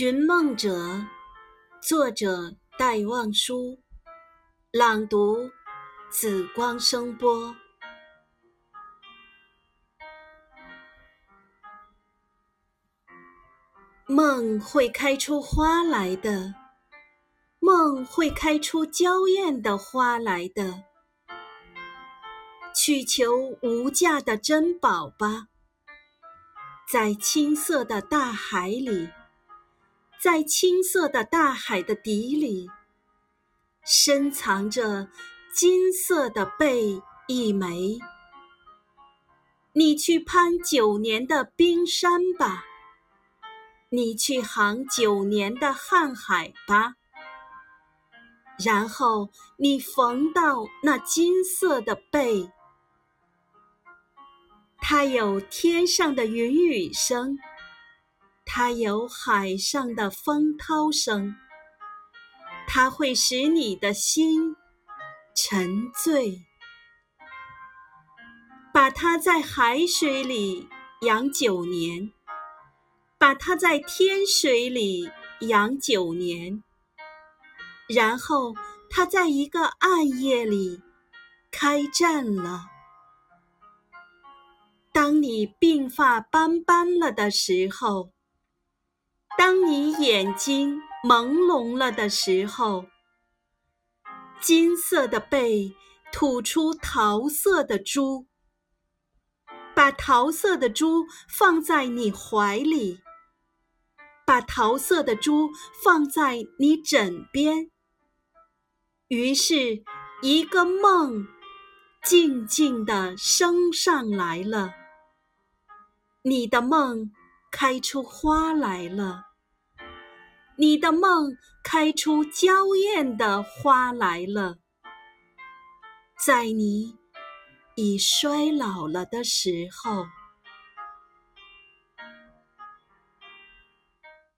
寻梦者，作者戴望舒，朗读紫光声波。梦会开出花来的，梦会开出娇艳的花来的。去求无价的珍宝吧，在青色的大海里。在青色的大海的底里，深藏着金色的贝一枚。你去攀九年的冰山吧，你去航九年的瀚海吧，然后你缝到那金色的贝。它有天上的云雨声。它有海上的风涛声，它会使你的心沉醉。把它在海水里养九年，把它在天水里养九年，然后它在一个暗夜里开战了。当你鬓发斑斑了的时候。当你眼睛朦胧了的时候，金色的贝吐出桃色的珠，把桃色的珠放在你怀里，把桃色的珠放在你枕边。于是，一个梦静静地升上来了，你的梦开出花来了。你的梦开出娇艳的花来了，在你已衰老了的时候。